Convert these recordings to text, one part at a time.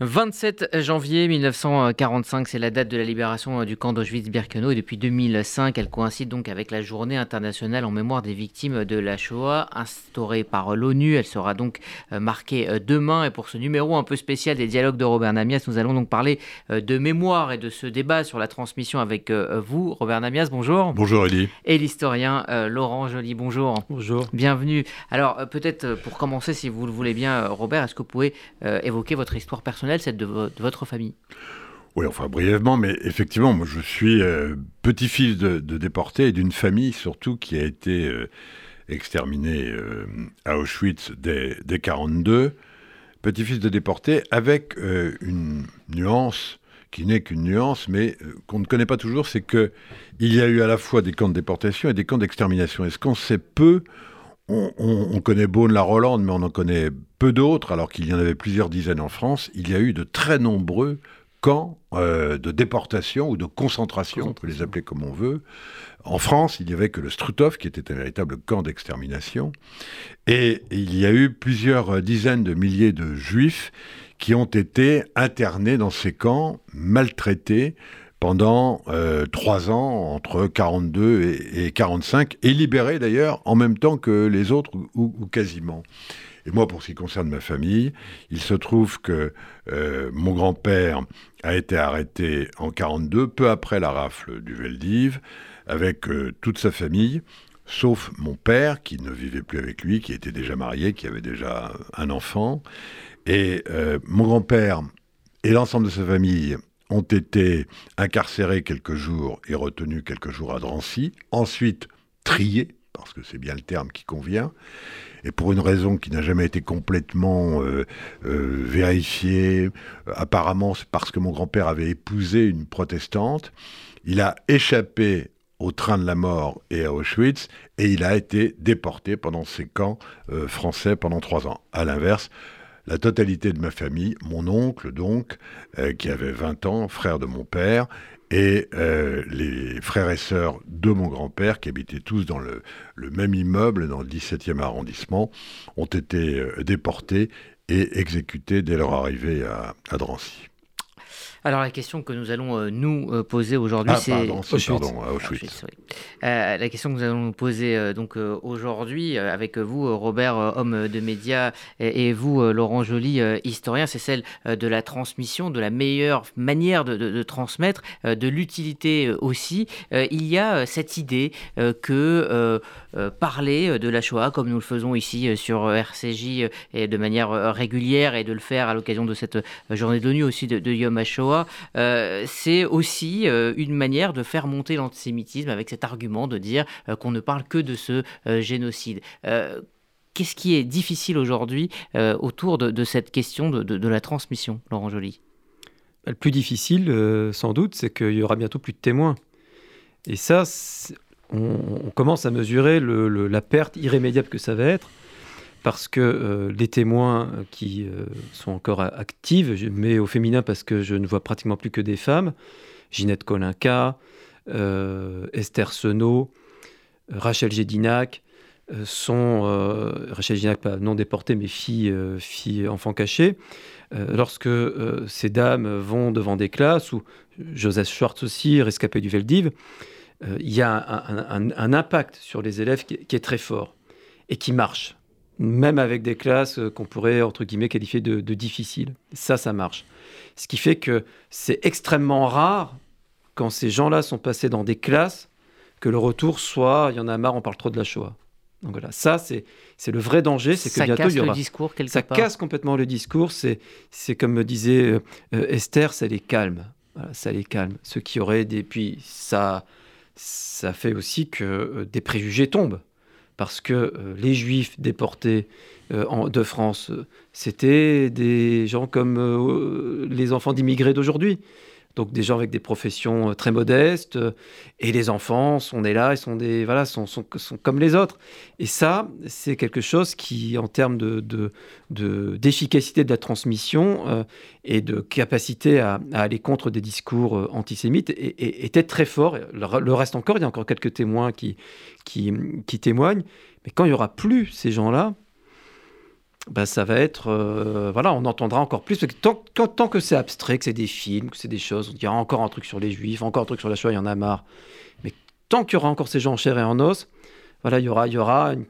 27 janvier 1945, c'est la date de la libération euh, du camp d'Auschwitz-Birkenau et depuis 2005, elle coïncide donc avec la journée internationale en mémoire des victimes de la Shoah instaurée par l'ONU. Elle sera donc euh, marquée euh, demain et pour ce numéro un peu spécial des dialogues de Robert Namias, nous allons donc parler de mémoire et de ce débat sur la transmission avec vous. Robert Namias, bonjour. Bonjour Elie. Et l'historien Laurent Joly, bonjour. Bonjour. Bienvenue. Alors peut-être pour commencer, si vous le voulez bien, Robert, est-ce que vous pouvez évoquer votre histoire personnelle? Celle de, votre famille oui, enfin brièvement, mais effectivement, moi je suis euh, petit-fils de, déportés et d'une famille surtout qui a été euh, exterminée euh, à Auschwitz dès 1942. Petit-fils de déportés avec une nuance qui n'est qu'une nuance, mais qu'on ne connaît pas toujours, c'est qu'il y a eu à la fois des camps de déportation et des camps d'extermination. Et ce qu'on sait peu, on, connaît Beaune-la-Rolande, mais on en connaît peu d'autres, alors qu'il y en avait plusieurs dizaines en France. Il y a eu de très nombreux camps euh, de déportation ou de concentration, on peut les appeler comme on veut. En France, il n'y avait que le Struthof, qui était un véritable camp d'extermination. Et il y a eu plusieurs dizaines de milliers de juifs qui ont été internés dans ces camps, maltraités, pendant euh, trois ans, entre 42 et, 45, et libéré d'ailleurs en même temps que les autres, ou, quasiment. Et moi, pour ce qui concerne ma famille, il se trouve que euh, mon grand-père a été arrêté en 42, peu après la rafle du Veldiv, avec euh, toute sa famille, sauf mon père, qui ne vivait plus avec lui, qui était déjà marié, qui avait déjà un enfant. Et mon grand-père et l'ensemble de sa famille ont été incarcérés quelques jours et retenus quelques jours à Drancy, ensuite triés, parce que c'est bien le terme qui convient, et pour une raison qui n'a jamais été complètement euh, euh, vérifiée, apparemment c'est parce que mon grand-père avait épousé une protestante, il a échappé au train de la mort et à Auschwitz, et il a été déporté pendant ces camps euh, français pendant trois ans. À l'inverse, la totalité de ma famille, mon oncle donc, euh, qui avait 20 ans, frère de mon père, et euh, les frères et sœurs de mon grand-père, qui habitaient tous dans le, même immeuble, dans le 17e arrondissement, ont été euh, déportés et exécutés dès leur arrivée à Drancy. Alors la question que nous allons euh, nous euh, poser aujourd'hui, ah, c'est pardon, pardon, Auschwitz. Euh, la question que nous allons nous poser donc aujourd'hui avec vous, Robert, homme de médias, et, vous, Laurent Joly, historien, c'est celle de la transmission, de la meilleure manière de, transmettre, de l'utilité aussi. il y a cette idée que parler de la Shoah, comme nous le faisons ici sur RCJ et de manière régulière, et de le faire à l'occasion de cette journée de l'ONU aussi de, de Yom HaShoah, euh, c'est aussi euh, une manière de faire monter l'antisémitisme avec cet argument de dire euh, qu'on ne parle que de ce génocide. Qu'est-ce qui est difficile aujourd'hui autour de, cette question de, la transmission, Laurent Joly? Le plus difficile, sans doute, c'est qu'il y aura bientôt plus de témoins. Et ça, on, commence à mesurer la perte irrémédiable que ça va être parce que euh, les témoins qui euh, sont encore actives, mets au féminin parce que je ne vois pratiquement plus que des femmes, Ginette Kolinka, euh, Esther Senot, Rachel Gédinac, sont, Rachel Gédinac, pas non déportée, mais fille, fille enfant caché. lorsque ces dames vont devant des classes, ou Joseph Schwartz aussi, rescapé du Veldiv, il y a un, impact sur les élèves qui est très fort et qui marche même avec des classes euh, qu'on pourrait, entre guillemets, qualifier de, difficiles. Ça, ça marche. Ce qui fait que c'est extrêmement rare, quand ces gens-là sont passés dans des classes, que le retour soit, il y en a marre, on parle trop de la Shoah. Donc voilà, ça, c'est, le vrai danger, c'est que ça bientôt, casse il y aura... le discours quelque Ça casse complètement le discours, c'est, c'est comme me disait euh, euh, Esther, ça les calme. ça les calme. Ceux qui auraient des... Puis ça, ça fait aussi que des préjugés tombent parce que euh, les juifs déportés euh, de France, euh, c'était des gens comme les enfants d'immigrés d'aujourd'hui donc des gens avec des professions euh, très modestes, euh, et les enfants sont là, ils sont des voilà, sont, sont, sont comme les autres. Et ça, c'est quelque chose qui, en termes de, d'efficacité de, la transmission euh, et de capacité à, aller contre des discours antisémites, était très fort. Le, reste encore, il y a encore quelques témoins qui, qui, qui témoignent, mais quand il y aura plus ces gens-là, bah, ça va être, voilà, on entendra encore plus. Parce que tant, que c'est abstrait, que c'est des films, que c'est des choses, on dira encore un truc sur les juifs, encore un truc sur la Shoah, il y en a marre. Mais tant qu'il y aura encore ces gens en chair et en os, voilà, il y aura, il y aura une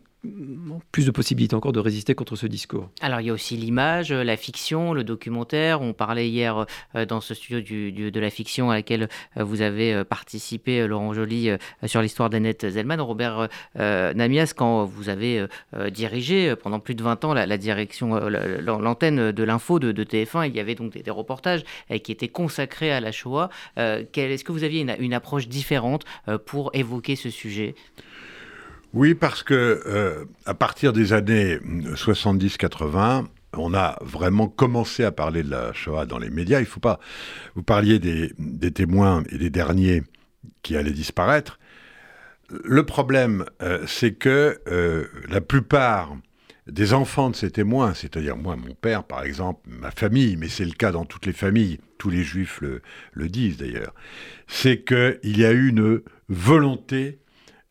plus de possibilités encore de résister contre ce discours. Alors il y a aussi l'image, euh, la fiction, le documentaire. On parlait hier euh, dans ce studio de la fiction à laquelle euh, vous avez participé, Laurent Joly, sur l'histoire d'Annette Zellman. Robert Namias, quand vous avez dirigé pendant plus de 20 ans la, direction, l'antenne de l'info de, TF1, il y avait donc des, reportages qui étaient consacrés à la Shoah. Est-ce que vous aviez une approche différente pour évoquer ce sujet? Oui, parce que euh, à partir des années 70-80, on a vraiment commencé à parler de la Shoah dans les médias. Il faut pas. Vous parliez des, témoins et des derniers qui allaient disparaître. Le problème, euh, c'est que euh, la plupart des enfants de ces témoins, c'est-à-dire moi, mon père, par exemple, ma famille, mais c'est le cas dans toutes les familles, tous les juifs le, le disent d'ailleurs, c'est qu'il y a eu une volonté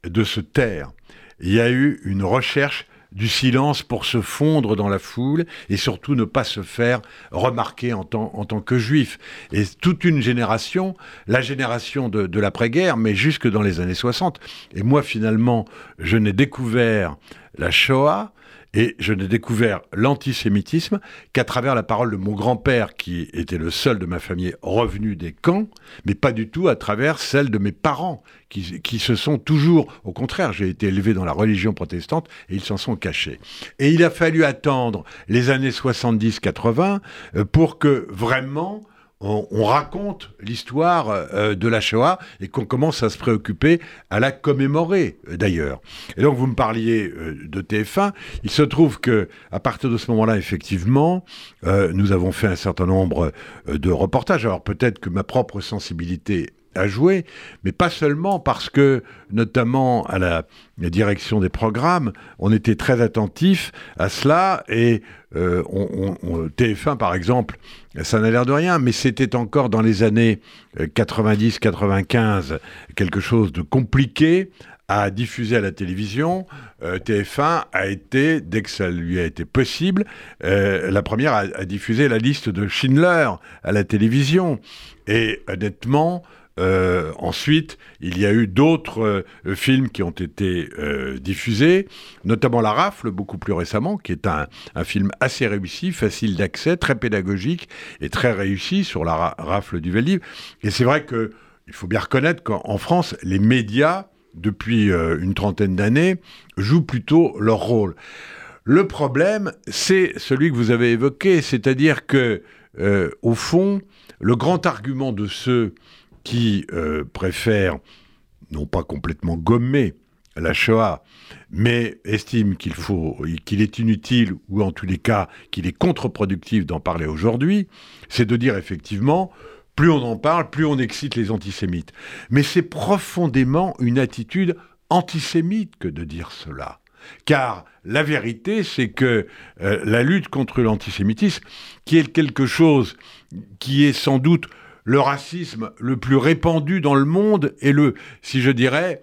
de se taire il y a eu une recherche du silence pour se fondre dans la foule et surtout ne pas se faire remarquer en tant, que juif. Et toute une génération, la génération de, de l'après-guerre, mais jusque dans les années 60. Et moi, finalement, je n'ai découvert la Shoah et je n'ai découvert l'antisémitisme qu'à travers la parole de mon grand-père, qui était le seul de ma famille revenu des camps, mais pas du tout à travers celle de mes parents, qui, se sont toujours, au contraire, j'ai été élevé dans la religion protestante, et ils s'en sont cachés. Et il a fallu attendre les années 70-80 euh, pour que vraiment on, raconte l'histoire euh, de la Shoah et qu'on commence à se préoccuper à la commémorer euh, d'ailleurs. Et donc vous me parliez euh, de TF1. Il se trouve que à partir de ce moment-là, effectivement, nous avons fait un certain nombre de reportages. Alors peut-être que ma propre sensibilité a joué, mais pas seulement parce que, notamment à la, direction des programmes, on était très attentif à cela et on, TF1, par exemple, ça n'a l'air de rien, mais c'était encore dans les années 90-95 quelque chose de compliqué à diffuser à la télévision. Euh, TF1 a été, dès que ça lui a été possible, euh, la première à, à, diffuser la liste de Schindler à la télévision. Et honnêtement, euh, ensuite, il y a eu d'autres euh, films qui ont été euh, diffusés, notamment La Rafle, beaucoup plus récemment, qui est un, film assez réussi, facile d'accès, très pédagogique et très réussi sur la Rafle du Veldiv. Et c'est vrai que il faut bien reconnaître qu'en France, les médias, depuis une trentaine d'années, jouent plutôt leur rôle. Le problème, c'est celui que vous avez évoqué, c'est-à-dire que, au fond, le grand argument de ceux qui euh, préfère non pas complètement gommer la Shoah, mais estime qu'il faut, qu'il est inutile ou en tous les cas qu'il est contre-productif d'en parler aujourd'hui, c'est de dire effectivement plus on en parle, plus on excite les antisémites. Mais c'est profondément une attitude antisémite que de dire cela. Car la vérité, c'est que euh, la lutte contre l'antisémitisme, qui est quelque chose qui est sans doute le racisme le plus répandu dans le monde et le, si je dirais,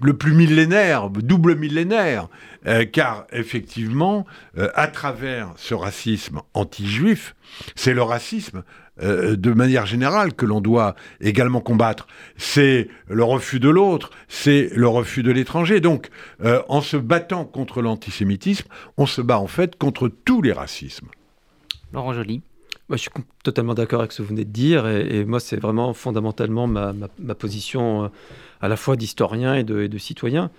le plus millénaire, double millénaire, euh, car effectivement, euh, à travers ce racisme anti-juif, c'est le racisme euh, de manière générale que l'on doit également combattre. C'est le refus de l'autre, c'est le refus de l'étranger. Donc, en se battant contre l'antisémitisme, on se bat en fait contre tous les racismes. Laurent Joly je suis totalement d'accord avec ce que vous venez de dire. Et, moi, c'est vraiment fondamentalement ma, position euh, à la fois d'historien et de, citoyen.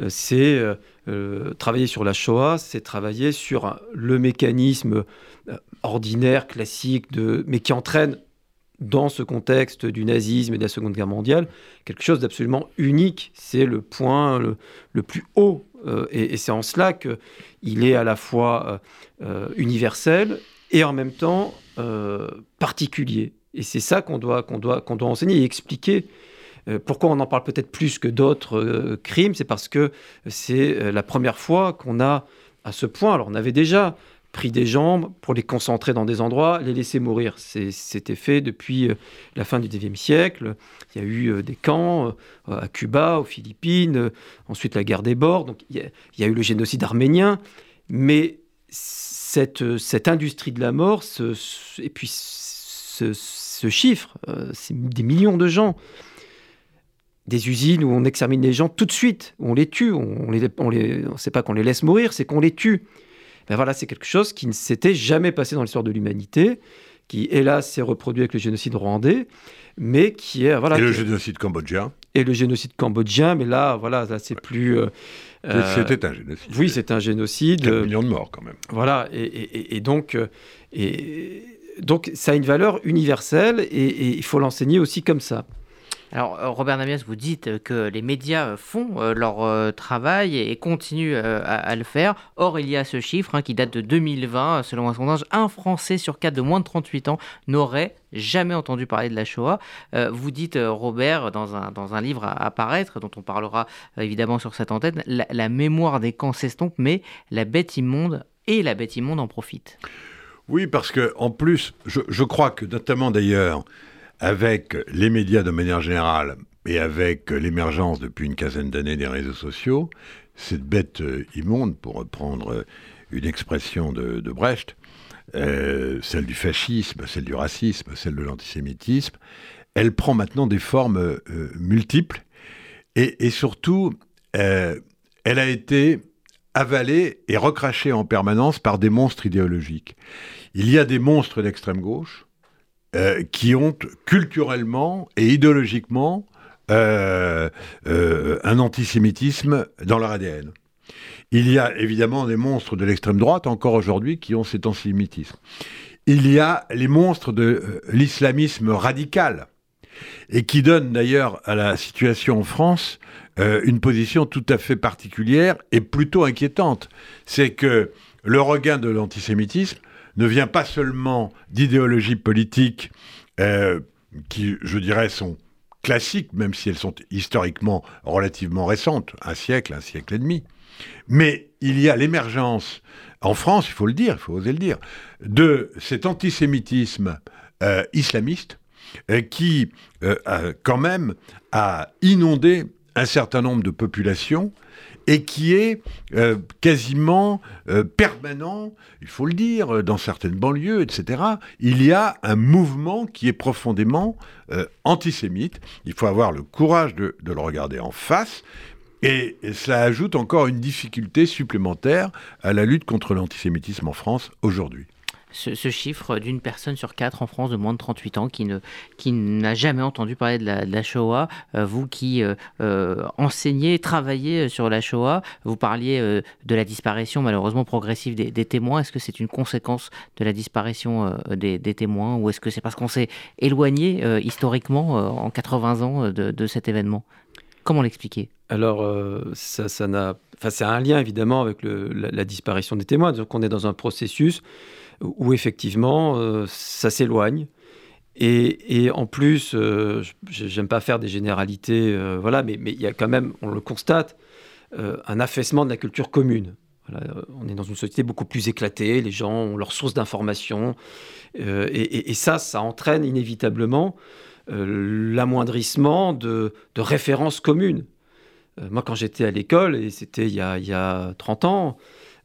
Euh, c'est euh, travailler sur la Shoah, c'est travailler sur le mécanisme ordinaire, classique, de, mais qui entraîne dans ce contexte du nazisme et de la Seconde Guerre mondiale, quelque chose d'absolument unique. C'est le point le, plus haut. et, c'est en cela qu'il est à la fois universel et en même temps euh, particulier. Et c'est ça qu'on doit, qu'on doit, qu'on doit enseigner et expliquer. Euh, pourquoi on en parle peut-être plus que d'autres euh, crimes? C'est parce que c'est la première fois qu'on a à ce point, alors on avait déjà pris des jambes pour les concentrer dans des endroits, les laisser mourir. C'était fait depuis la fin du XIXe siècle. Il y a eu des camps à Cuba, aux Philippines, ensuite la guerre des bords, donc il y, il y a eu le génocide arménien. Mais cette, cette industrie de la mort, et puis ce, chiffre, c'est des millions de gens, des usines où on extermine les gens tout de suite, où on les tue, on les, on sait pas qu'on les laisse mourir, c'est qu'on les tue. Ben voilà, c'est quelque chose qui ne s'était jamais passé dans l'histoire de l'humanité, qui hélas s'est reproduit avec le génocide rwandais, mais qui est voilà. Et le génocide cambodgien. Et le génocide cambodgien, mais là, voilà, là c'est plus. Euh, euh, c'était un génocide. Oui, c'est un génocide. 4 millions de morts quand même. Voilà, et, et donc, euh, et donc ça a une valeur universelle et il faut l'enseigner aussi comme ça. Alors, euh, Robert Namias, vous dites que les médias font euh, leur euh, travail et continuent à, le faire. Or, il y a ce chiffre hein, qui date de 2020. Selon un sondage, un Français sur quatre de moins de 38 ans n'aurait jamais entendu parler de la Shoah. vous dites, Robert, dans un, dans un livre à, apparaître, dont on parlera évidemment sur cette antenne, la, mémoire des camps s'estompe, mais la bête immonde et la bête immonde en profite. Oui, parce que en plus, je, je crois que notamment d'ailleurs, avec les médias de manière générale et avec l'émergence depuis une quinzaine d'années des réseaux sociaux, cette bête euh, immonde, pour reprendre une expression de, Brecht, euh, celle du fascisme, celle du racisme, celle de l'antisémitisme, elle prend maintenant des formes euh, multiples et, surtout, elle a été avalée et recrachée en permanence par des monstres idéologiques. Il y a des monstres d'extrême gauche, euh, qui ont culturellement et idéologiquement euh, euh, un antisémitisme dans leur ADN. Il y a évidemment des monstres de l'extrême droite encore aujourd'hui qui ont cet antisémitisme. Il y a les monstres de l'islamisme radical et qui donnent d'ailleurs à la situation en France une position tout à fait particulière et plutôt inquiétante. C'est que le regain de l'antisémitisme ne vient pas seulement d'idéologies politiques euh, qui, je dirais, sont classiques, même si elles sont historiquement relativement récentes, un siècle, un siècle et demi. Mais il y a l'émergence, en France, il faut le dire, il faut oser le dire, de cet antisémitisme euh, islamiste euh, qui, quand même, a inondé un certain nombre de populations et qui est euh, quasiment euh, permanent, il faut le dire, dans certaines banlieues, etc. Il y a un mouvement qui est profondément euh, antisémite. Il faut avoir le courage de le regarder en face. Et cela ajoute encore une difficulté supplémentaire à la lutte contre l'antisémitisme en France aujourd'hui ce, chiffre d'une personne sur quatre en France de moins de 38 ans qui, ne, qui n'a jamais entendu parler de la, Shoah. Euh, vous qui euh, euh, enseignez, travaillez sur la Shoah, vous parliez de la disparition malheureusement progressive des, témoins. Est-ce que c'est une conséquence de la disparition des, témoins ou est-ce que c'est parce qu'on s'est éloigné historiquement en 80 ans de, cet événement? Comment l'expliquer? Alors, ça, ça n'a... Enfin, c'est un lien évidemment avec le, la, disparition des témoins. Donc, on est dans un processus où effectivement euh, ça s'éloigne. Et, en plus, euh, j'aime pas faire des généralités, euh, voilà, mais, il y a quand même, on le constate, un affaissement de la culture commune. on est dans une société beaucoup plus éclatée, les gens ont leurs sources d'information, et, ça, ça entraîne inévitablement l'amoindrissement de, références communes. moi, quand j'étais à l'école, et c'était il, y a 30 ans,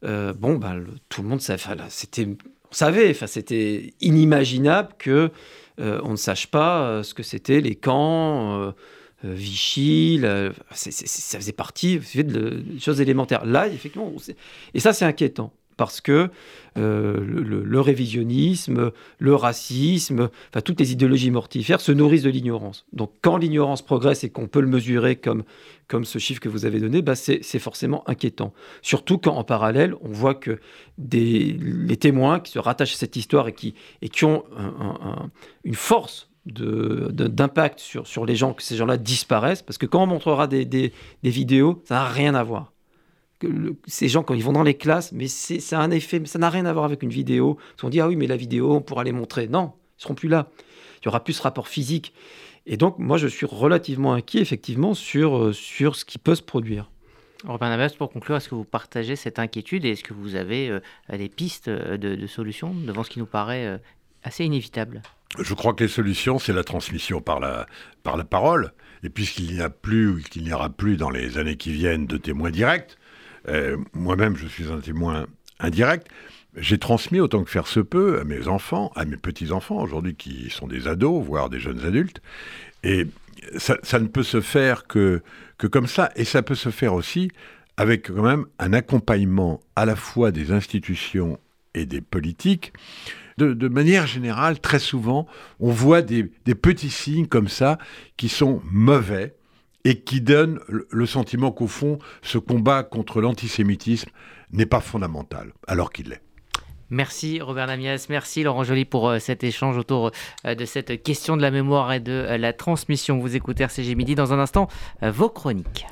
bon, ben, tout le monde savait, c'était savait, enfin, c'était inimaginable que euh, on ne sache pas euh, ce que c'était les camps. Euh, Vichy, ça faisait partie de, choses élémentaires. Là, effectivement, et ça, c'est inquiétant parce que euh, le, révisionnisme, le racisme, enfin, toutes les idéologies mortifères se nourrissent de l'ignorance. Donc quand l'ignorance progresse et qu'on peut le mesurer comme, comme ce chiffre que vous avez donné, bah c'est forcément inquiétant. Surtout quand en parallèle, on voit que des, les témoins qui se rattachent à cette histoire et qui, et qui ont une force d'impact sur, sur les gens, que ces gens-là disparaissent, parce que quand on montrera des, des, des vidéos, ça n'a rien à voir ces gens, quand ils vont dans les classes, mais c'est un effet, mais ça n'a rien à voir avec une vidéo. On dit, ah oui, mais la vidéo, on pourra les montrer. Non, ils seront plus là. Il y aura plus ce rapport physique. Et donc, moi, je suis relativement inquiet, effectivement, sur, euh, sur ce qui peut se produire. Robin Navas, pour conclure, est-ce que vous partagez cette inquiétude et est-ce que vous avez euh, des pistes euh, de, solutions devant ce qui nous paraît assez inévitable? Je crois que les solutions, c'est la transmission par la, par la parole. Et puisqu'il n'y a plus, ou qu'il n'y aura plus dans les années qui viennent de témoins directs, euh, moi-même, je suis un témoin indirecte, j'ai transmis autant que faire se peut à mes enfants, à mes petits-enfants aujourd'hui qui sont des ados, voire des jeunes adultes. Et ça, ne peut se faire que, que comme ça. Et ça peut se faire aussi avec quand même un accompagnement à la fois des institutions et des politiques. De, manière générale, très souvent, on voit des, petits signes comme ça qui sont mauvais et qui donnent le sentiment qu'au fond, ce combat contre l'antisémitisme n'est pas fondamental, alors qu'il l'est. Merci Robert Namias, merci Laurent Joly pour euh, cet échange autour euh, de cette question de la mémoire et de euh, la transmission. Vous écoutez RCG Midi dans un instant vos chroniques.